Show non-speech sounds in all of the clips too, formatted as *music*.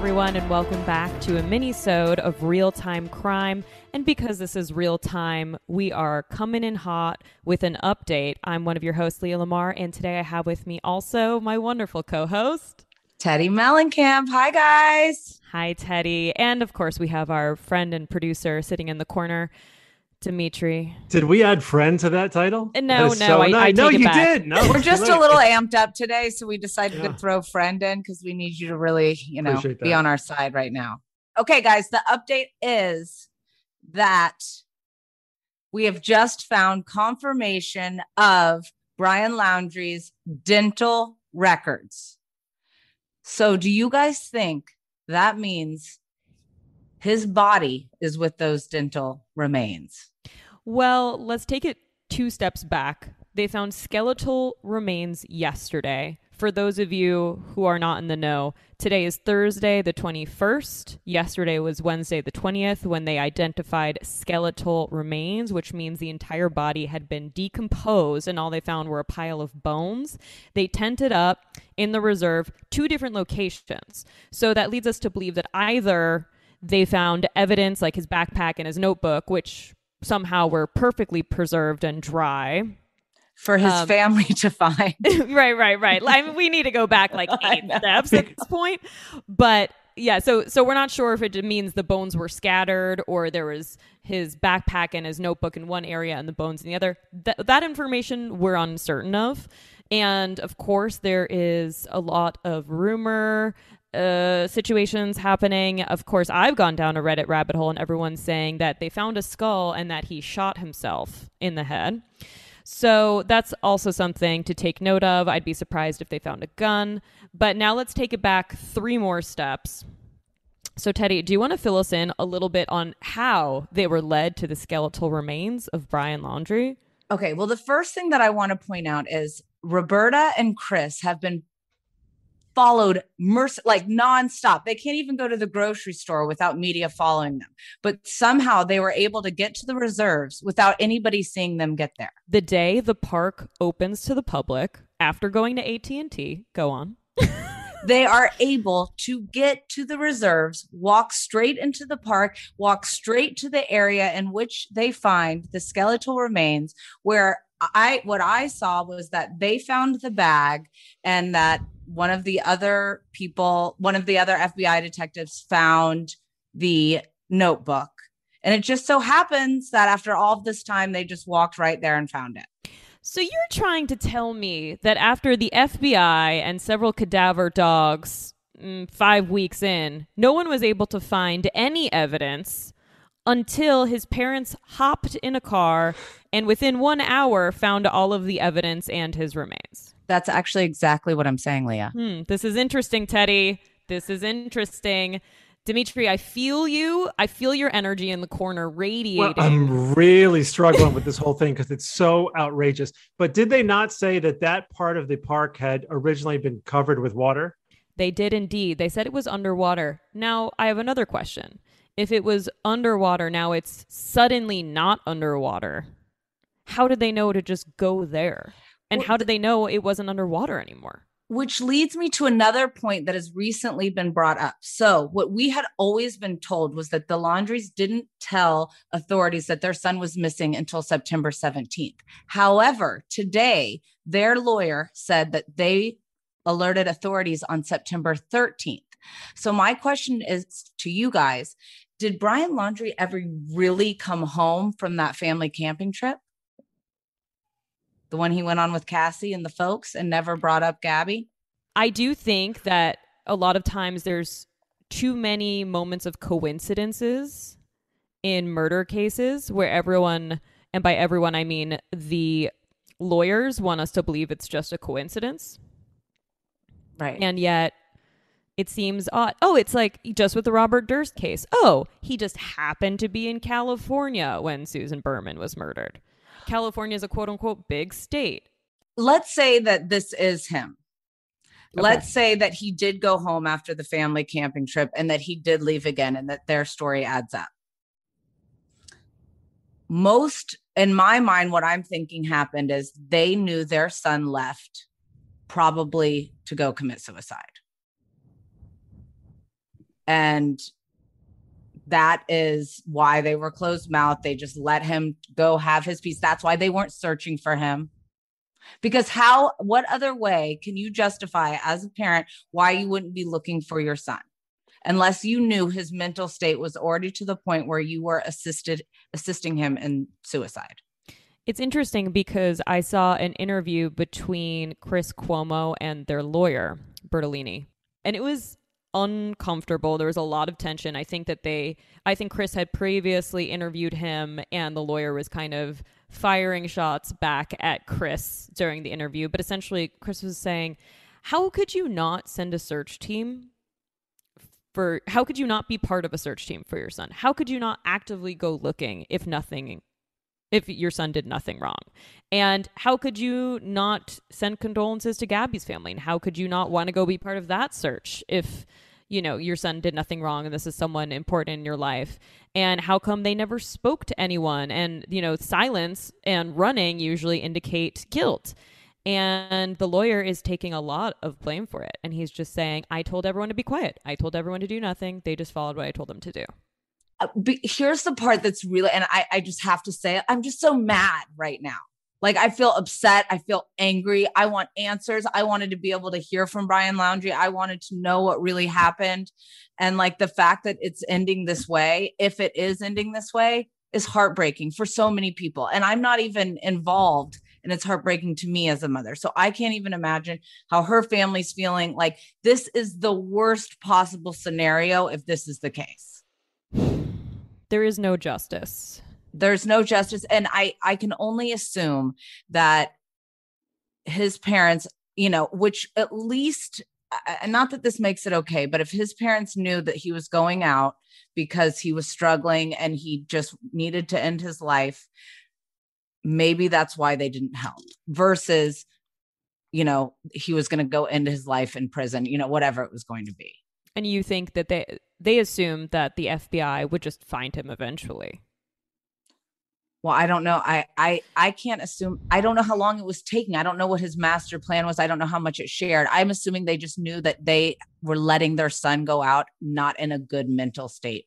Everyone, and welcome back to a mini-sode of Real Time Crime. And because this is real time, we are coming in hot with an update. I'm one of your hosts, Leah Lamar, and today I have with me also my wonderful co-host, Teddy Mellencamp. Hi, guys. Hi, Teddy. And of course, we have our friend and producer sitting in the corner, Dimitri. Did we add friend to that title? Uh, no, That is no, so I- nice. I no, take you back. did. No, We're just a little amped up today, so we decided Yeah. to throw friend in because we need you to really, you know, be on our side right now. Okay, guys, the update is that we have just found confirmation of Brian Laundrie's dental records. So, do you guys think that means his body is with those dental remains? Well, let's take it two steps back. They found skeletal remains yesterday. For those of you who are not in the know, today is Thursday, the 21st. Yesterday was Wednesday, the 20th, when they identified skeletal remains, which means the entire body had been decomposed and all they found were a pile of bones. They tented up in the reserve two different locations. So that leads us to believe that either they found evidence like his backpack and his notebook, which somehow were perfectly preserved and dry. For his Um, family to find. *laughs* right, right, right. I mean, we need to go back *laughs* like eight steps at this point. But yeah, so so we're not sure if it means the bones were scattered or there was his backpack and his notebook in one area and the bones in the other. That that information we're uncertain of. And of course, there is a lot of rumor uh, situations happening. Of course, I've gone down a Reddit rabbit hole and everyone's saying that they found a skull and that he shot himself in the head. So that's also something to take note of. I'd be surprised if they found a gun. But now let's take it back three more steps. So, Teddy, do you want to fill us in a little bit on how they were led to the skeletal remains of Brian Laundrie? Okay, well, the first thing that I want to point out is Roberta and Chris have been followed merc- like nonstop. They can't even go to the grocery store without media following them. But somehow they were able to get to the reserves without anybody seeing them get there. The day the park opens to the public after going to AT&T, go on. *laughs* they are able to get to the reserves, walk straight into the park, walk straight to the area in which they find the skeletal remains. Where I, what I saw was that they found the bag and that one of the other people, one of the other FBI detectives found the notebook. And it just so happens that after all this time, they just walked right there and found it. So you're trying to tell me that after the FBI and several cadaver dogs, mm, five weeks in, no one was able to find any evidence until his parents hopped in a car and within one hour found all of the evidence and his remains. That's actually exactly what I'm saying, Leah. Hmm, this is interesting, Teddy. This is interesting. Dimitri, I feel you. I feel your energy in the corner radiating. Well, I'm really struggling with this whole thing because it's so outrageous. But did they not say that that part of the park had originally been covered with water? They did indeed. They said it was underwater. Now, I have another question. If it was underwater, now it's suddenly not underwater. How did they know to just go there? And Well, how did they know it wasn't underwater anymore? Which leads me to another point that has recently been brought up. So, what we had always been told was that the Laundries didn't tell authorities that their son was missing until September 17th. However, today, their lawyer said that they alerted authorities on September 13th. So, my question is to you guys Did Brian Laundrie ever really come home from that family camping trip? The one he went on with Cassie and the folks and never brought up Gabby? I do think that a lot of times there's too many moments of coincidences in murder cases where everyone, and by everyone I mean the lawyers, want us to believe it's just a coincidence. Right. And yet it seems odd. Oh, it's like just with the Robert Durst case. Oh, he just happened to be in California when Susan Berman was murdered. California is a quote unquote big state. let's say that this is him. Okay. Let's say that he did go home after the family camping trip and that he did leave again and that their story adds up. Most, in my mind, what I'm thinking happened is they knew their son left probably to go commit suicide. And that is why they were closed mouth. They just let him go have his peace. That's why they weren't searching for him. Because how, what other way can you justify as a parent why you wouldn't be looking for your son? Unless you knew his mental state was already to the point where you were assisted, assisting him in suicide. It's interesting because I saw an interview between Chris Cuomo and their lawyer, Bertolino, and it was uncomfortable. There was a lot of tension. I think that they, I think Chris had previously interviewed him, and the lawyer was kind of firing shots back at Chris during the interview. But essentially, Chris was saying, How could you not send a search team? For how could you not be part of a search team for your son? How could you not actively go looking if nothing if your son did nothing wrong. And how could you not send condolences to Gabby's family? And how could you not want to go be part of that search if, you know, your son did nothing wrong and this is someone important in your life? And how come they never spoke to anyone? And, you know, silence and running usually indicate guilt. And the lawyer is taking a lot of blame for it. And he's just saying, I told everyone to be quiet. I told everyone to do nothing. They just followed what I told them to do. Uh, here's the part that's really, and I, I just have to say, I'm just so mad right now. Like I feel upset. I feel angry. I want answers. I wanted to be able to hear from Brian Laundrie. I wanted to know what really happened. And like the fact that it's ending this way, if it is ending this way, is heartbreaking for so many people. And I'm not even involved. And it's heartbreaking to me as a mother. So I can't even imagine how her family's feeling. Like this is the worst possible scenario if this is the case. There is no justice. there's no justice and i i can only assume that his parents you know which at least and not that this makes it okay but if his parents knew that he was going out because he was struggling and he just needed to end his life maybe that's why they didn't help versus you know he was going to go end his life in prison you know whatever it was going to be And you think that they they assumed that the FBI would just find him eventually. well i don't know. I i i can't assume i don't know how long it was taking. I don't know what his master plan was. I don't know how much it shared. I'm assuming they just knew that they were letting their son go out not in a good mental state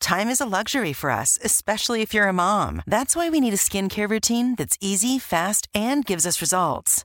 Time is a luxury for us, especially if you're a mom. That's why we need a skincare routine that's easy, fast, and gives us results.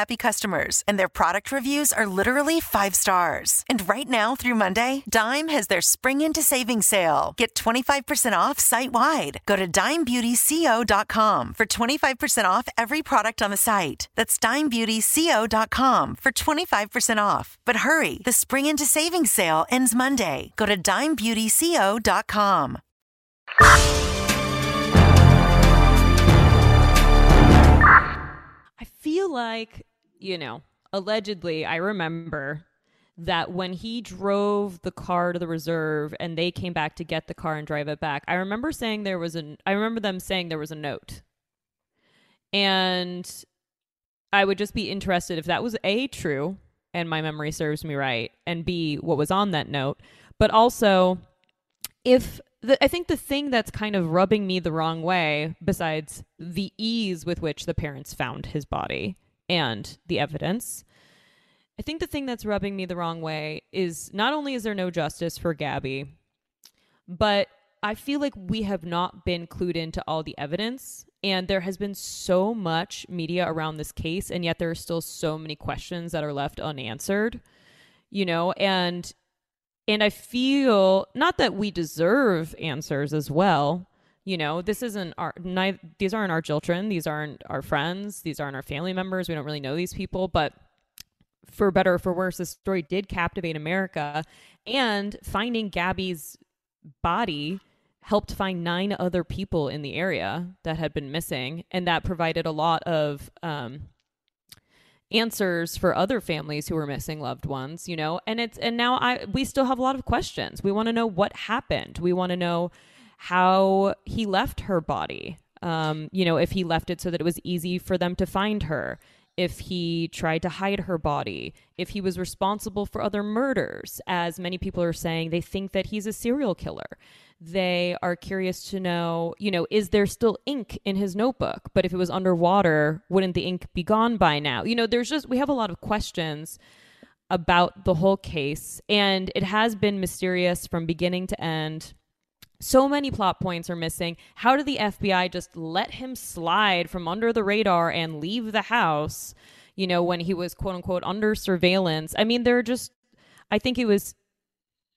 happy customers, and their product reviews are literally five stars. And right now through Monday, Dime has their Spring Into Savings sale. Get 25% off site wide. Go to dimebeautyco.com for 25% off every product on the site. That's dimebeautyco.com for 25% off. But hurry, the Spring Into Savings sale ends Monday. Go to dimebeautyco.com. I feel like, you know, allegedly, I remember that when he drove the car to the reserve and they came back to get the car and drive it back, I remember saying there was an I remember them saying there was a note. And I would just be interested if that was A true and my memory serves me right and B what was on that note, but also if the, I think the thing that's kind of rubbing me the wrong way, besides the ease with which the parents found his body and the evidence, I think the thing that's rubbing me the wrong way is not only is there no justice for Gabby, but I feel like we have not been clued into all the evidence. And there has been so much media around this case, and yet there are still so many questions that are left unanswered, you know, and and I feel not that we deserve answers as well. You know, this isn't our neither, these aren't our children, these aren't our friends, these aren't our family members. We don't really know these people, but for better or for worse, this story did captivate America. And finding Gabby's body helped find nine other people in the area that had been missing, and that provided a lot of um, answers for other families who were missing loved ones. You know, and it's and now I we still have a lot of questions. We want to know what happened. We want to know how he left her body. Um, you know, if he left it so that it was easy for them to find her if he tried to hide her body, if he was responsible for other murders, as many people are saying they think that he's a serial killer. They are curious to know, you know, is there still ink in his notebook? But if it was underwater, wouldn't the ink be gone by now? You know, there's just, we have a lot of questions about the whole case, and it has been mysterious from beginning to end. So many plot points are missing. How did the FBI just let him slide from under the radar and leave the house, you know, when he was quote unquote under surveillance? I mean, they're just, I think it was,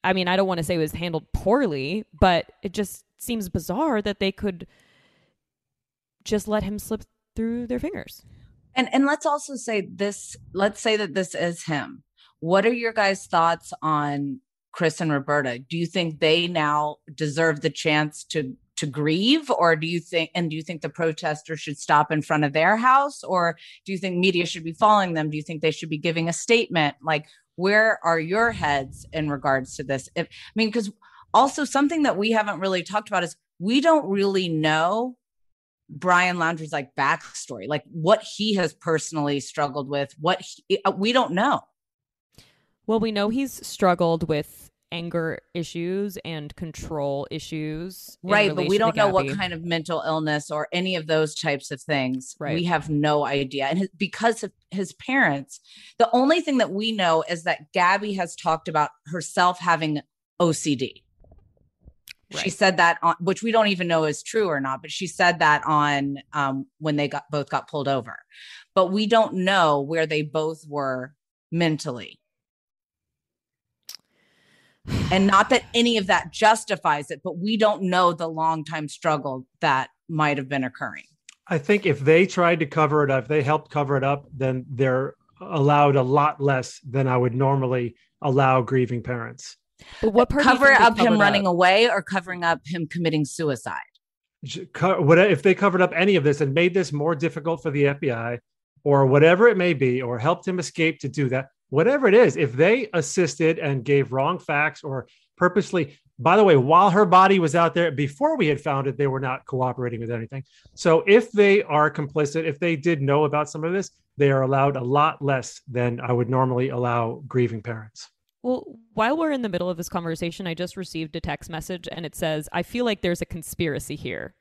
I mean, I don't want to say it was handled poorly, but it just seems bizarre that they could just let him slip through their fingers. And and let's also say this, let's say that this is him. What are your guys' thoughts on Chris and Roberta? Do you think they now deserve the chance to to grieve or do you think and do you think the protesters should stop in front of their house or do you think media should be following them? Do you think they should be giving a statement? Like where are your heads in regards to this? If I mean cuz also something that we haven't really talked about is we don't really know Brian Laundrie's like backstory, like what he has personally struggled with, what he, uh, we don't know. Well, we know he's struggled with anger issues and control issues. Right, but we don't know what kind of mental illness or any of those types of things. Right. We have no idea. And his, because of his parents, the only thing that we know is that Gabby has talked about herself having OCD. She said that on which we don't even know is true or not, but she said that on um, when they got both got pulled over. But we don't know where they both were mentally. And not that any of that justifies it, but we don't know the long time struggle that might have been occurring. I think if they tried to cover it up, if they helped cover it up, then they're allowed a lot less than I would normally allow grieving parents. But what part Cover up him running up? away or covering up him committing suicide. What if they covered up any of this and made this more difficult for the FBI or whatever it may be or helped him escape to do that whatever it is if they assisted and gave wrong facts or purposely by the way while her body was out there before we had found it they were not cooperating with anything so if they are complicit if they did know about some of this they are allowed a lot less than i would normally allow grieving parents Well, while we're in the middle of this conversation, I just received a text message and it says, I feel like there's a conspiracy here.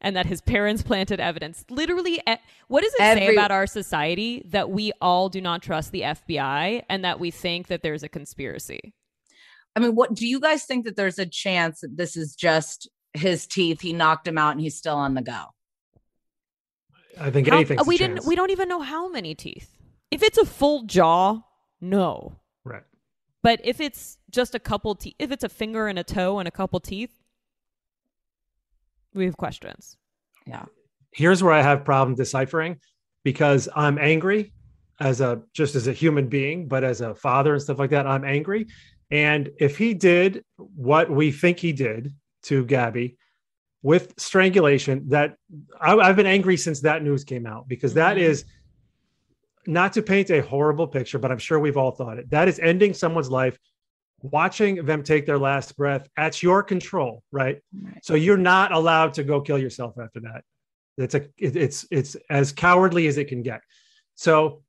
And that his parents planted evidence. Literally, e- what does it say about our society that we all do not trust the FBI and that we think that there's a conspiracy? I mean, what do you guys think that there's a chance that this is just his teeth? He knocked him out and he's still on the go. i think How- anything's a we chance. didn't. We don't even know how many teeth. If it's a full jaw, no. right But if it's just a couple teeth, if it's a finger and a toe and a couple teeth, we have questions. Yeah. here's where I have problem deciphering because I'm angry as a just as a human being, but as a father and stuff like that, I'm angry. And if he did what we think he did to Gabby with strangulation, that I, I've been angry since that news came out because that Mhm. is not to paint a horrible picture, but I'm sure we've all thought it. That is ending someone's life, watching them take their last breath at your control, right? Right. So you're not allowed to go kill yourself after that. It's a it, it's it's as cowardly as it can get. So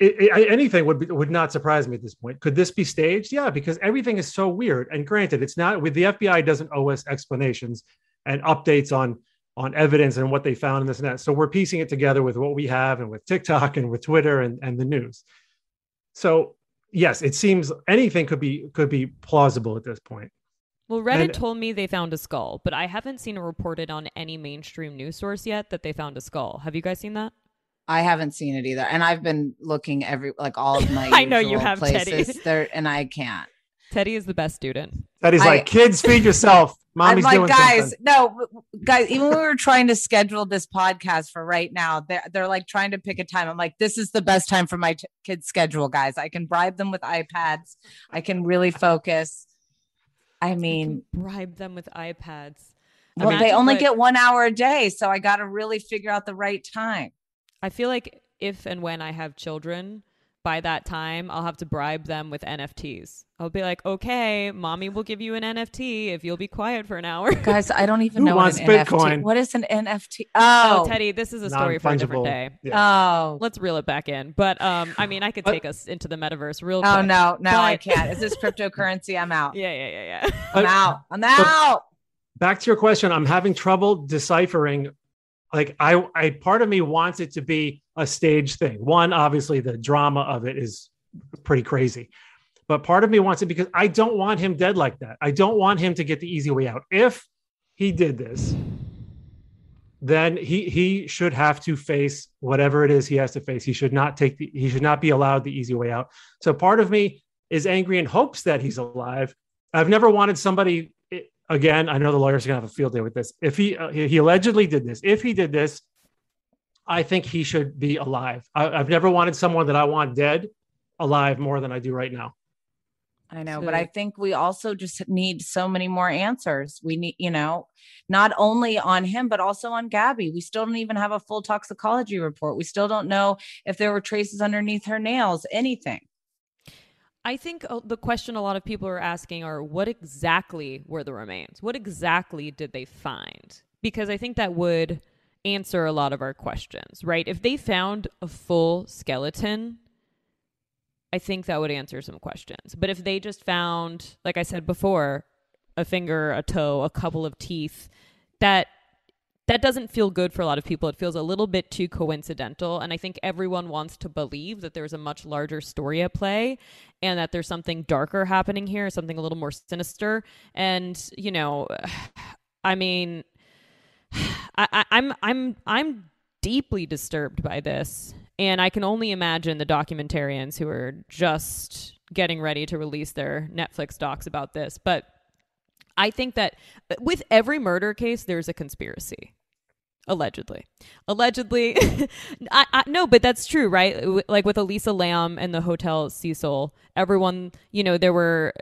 it, it- anything would be, would not surprise me at this point. Could this be staged? Yeah, because everything is so weird. And granted, it's not with the FBI doesn't owe us explanations and updates on on evidence and what they found and this and that. So we're piecing it together with what we have and with TikTok and with Twitter and, and the news. So yes, it seems anything could be could be plausible at this point. Well, Reddit And- told me they found a skull, but I haven't seen it reported on any mainstream news source yet that they found a skull. Have you guys seen that? I haven't seen it either. And I've been looking every like all of *laughs* my I know you usual have, Teddy. places there and I can't. Teddy is the best student. Teddy's I- like kids feed yourself. *laughs* Mommy's I'm like, doing guys, something. no, w- w- guys, even when we were trying to schedule this podcast for right now, they're they're like trying to pick a time. I'm like, this is the best time for my t- kids' schedule, guys. I can bribe them with iPads. I can really focus. I mean, can bribe them with iPads. well, they only what- get one hour a day, so I got to really figure out the right time. I feel like if and when I have children, by that time I'll have to bribe them with NFTs. I'll be like, okay, mommy will give you an NFT if you'll be quiet for an hour. *laughs* Guys, I don't even Who know what wants an NFT. Bitcoin? What is an NFT? oh, Oh, Teddy, this is a story for a different day. Yeah. oh, Let's reel it back in. But um, I mean, I could take us into the metaverse real oh quick. no, no, I can't. Is this *laughs* cryptocurrency? I'm out. Yeah, yeah, yeah, yeah. I'm out. I'm out. Back to your question, I'm having trouble deciphering. Like I, I part of me wants it to be a stage thing. One, obviously, the drama of it is pretty crazy, but part of me wants it because I don't want him dead like that. I don't want him to get the easy way out. If he did this, then he he should have to face whatever it is he has to face. He should not take the he should not be allowed the easy way out. So part of me is angry and hopes that he's alive. I've never wanted somebody again. I know the lawyers are gonna have a field day with this. If he uh, he allegedly did this, if he did this, I think he should be alive. I, I've never wanted someone that I want dead alive more than I do right now. I know, but I think we also just need so many more answers. We need, you know, not only on him, but also on Gabby. We still don't even have a full toxicology report. We still don't know if there were traces underneath her nails, anything. I think uh, the question a lot of people are asking are what exactly were the remains? What exactly did they find? Because I think that would answer a lot of our questions, right? If they found a full skeleton, I think that would answer some questions. But if they just found, like I said before, a finger, a toe, a couple of teeth, that that doesn't feel good for a lot of people. It feels a little bit too coincidental. And I think everyone wants to believe that there's a much larger story at play and that there's something darker happening here, something a little more sinister. And, you know, *sighs* I mean, *sighs* I, I, I'm I'm I'm deeply disturbed by this. And I can only imagine the documentarians who are just getting ready to release their Netflix docs about this. But I think that uh, with every murder case, there's a conspiracy. Allegedly, allegedly, *laughs* I, I, no, but that's true, right? Like with Elisa Lam and the Hotel Cecil, everyone, you know, there were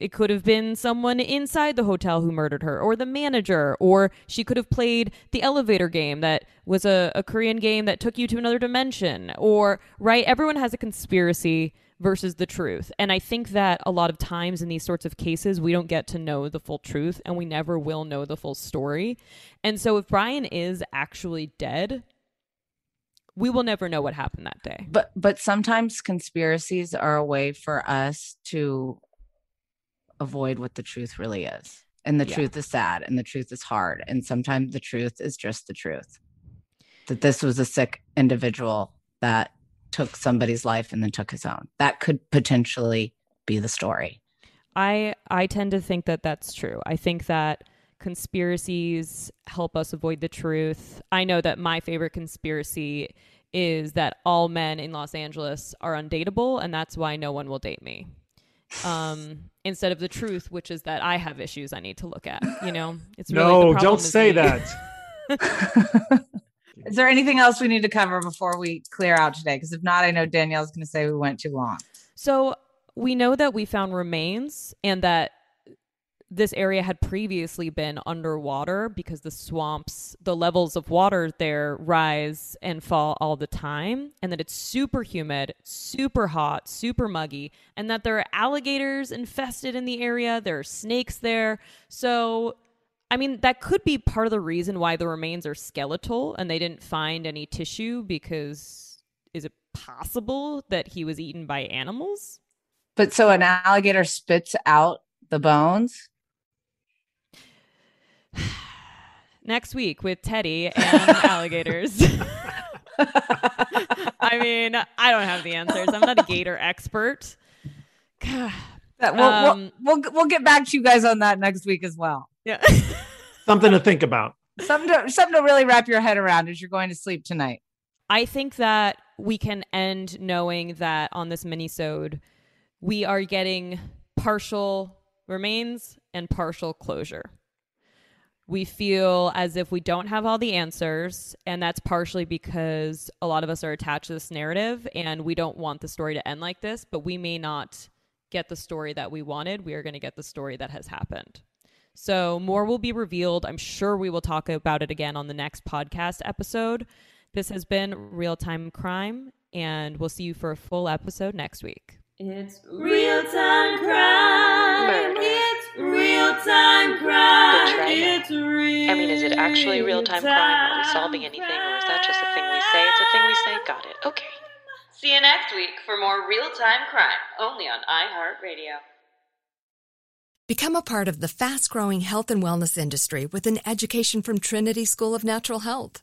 it could have been someone inside the hotel who murdered her, or the manager, or she could have played the elevator game that was a, a Korean game that took you to another dimension, or, right? Everyone has a conspiracy versus the truth. And I think that a lot of times in these sorts of cases, we don't get to know the full truth and we never will know the full story. And so if Brian is actually dead, we will never know what happened that day. But but sometimes conspiracies are a way for us to avoid what the truth really is. And the yeah. truth is sad and the truth is hard. And sometimes the truth is just the truth that this was a sick individual that took somebody's life and then took his own. That could potentially be the story. I I tend to think that that's true. I think that conspiracies help us avoid the truth. I know that my favorite conspiracy is that all men in Los Angeles are undateable and that's why no one will date me um, instead of the truth, which is that I have issues I need to look at. You know, it's really no, don't say me. that. *laughs* is there anything else we need to cover before we clear out today? Because if not, I know Danielle's going to say we went too long. So we know that we found remains and that this area had previously been underwater because the swamps, the levels of water there rise and fall all the time, and that it's super humid, super hot, super muggy, and that there are alligators infested in the area, there are snakes there. So, I mean, that could be part of the reason why the remains are skeletal and they didn't find any tissue because is it possible that he was eaten by animals? But so an alligator spits out the bones? *sighs* next week with Teddy and alligators. *laughs* I mean, I don't have the answers. I'm not a gator expert. *sighs* we'll, um, we'll, we'll, we'll get back to you guys on that next week as well. Yeah. *laughs* something to think about. Something to, something to really wrap your head around as you're going to sleep tonight. I think that we can end knowing that on this mini-sode, we are getting partial remains and partial closure we feel as if we don't have all the answers and that's partially because a lot of us are attached to this narrative and we don't want the story to end like this but we may not get the story that we wanted. We are going to get the story that has happened. So more will be revealed. I'm sure we will talk about it again on the next podcast episode. This has been real time crime and we'll see you for a full episode next week. It's real time crime. It's real time crime. It's real. I mean, is it actually real time crime? Are we solving anything, or is that just a thing we say? It's a thing we say. Got it. Okay. See you next week for more real time crime, only on iHeartRadio. Become a part of the fast growing health and wellness industry with an education from Trinity School of Natural Health.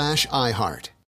slash iHeart.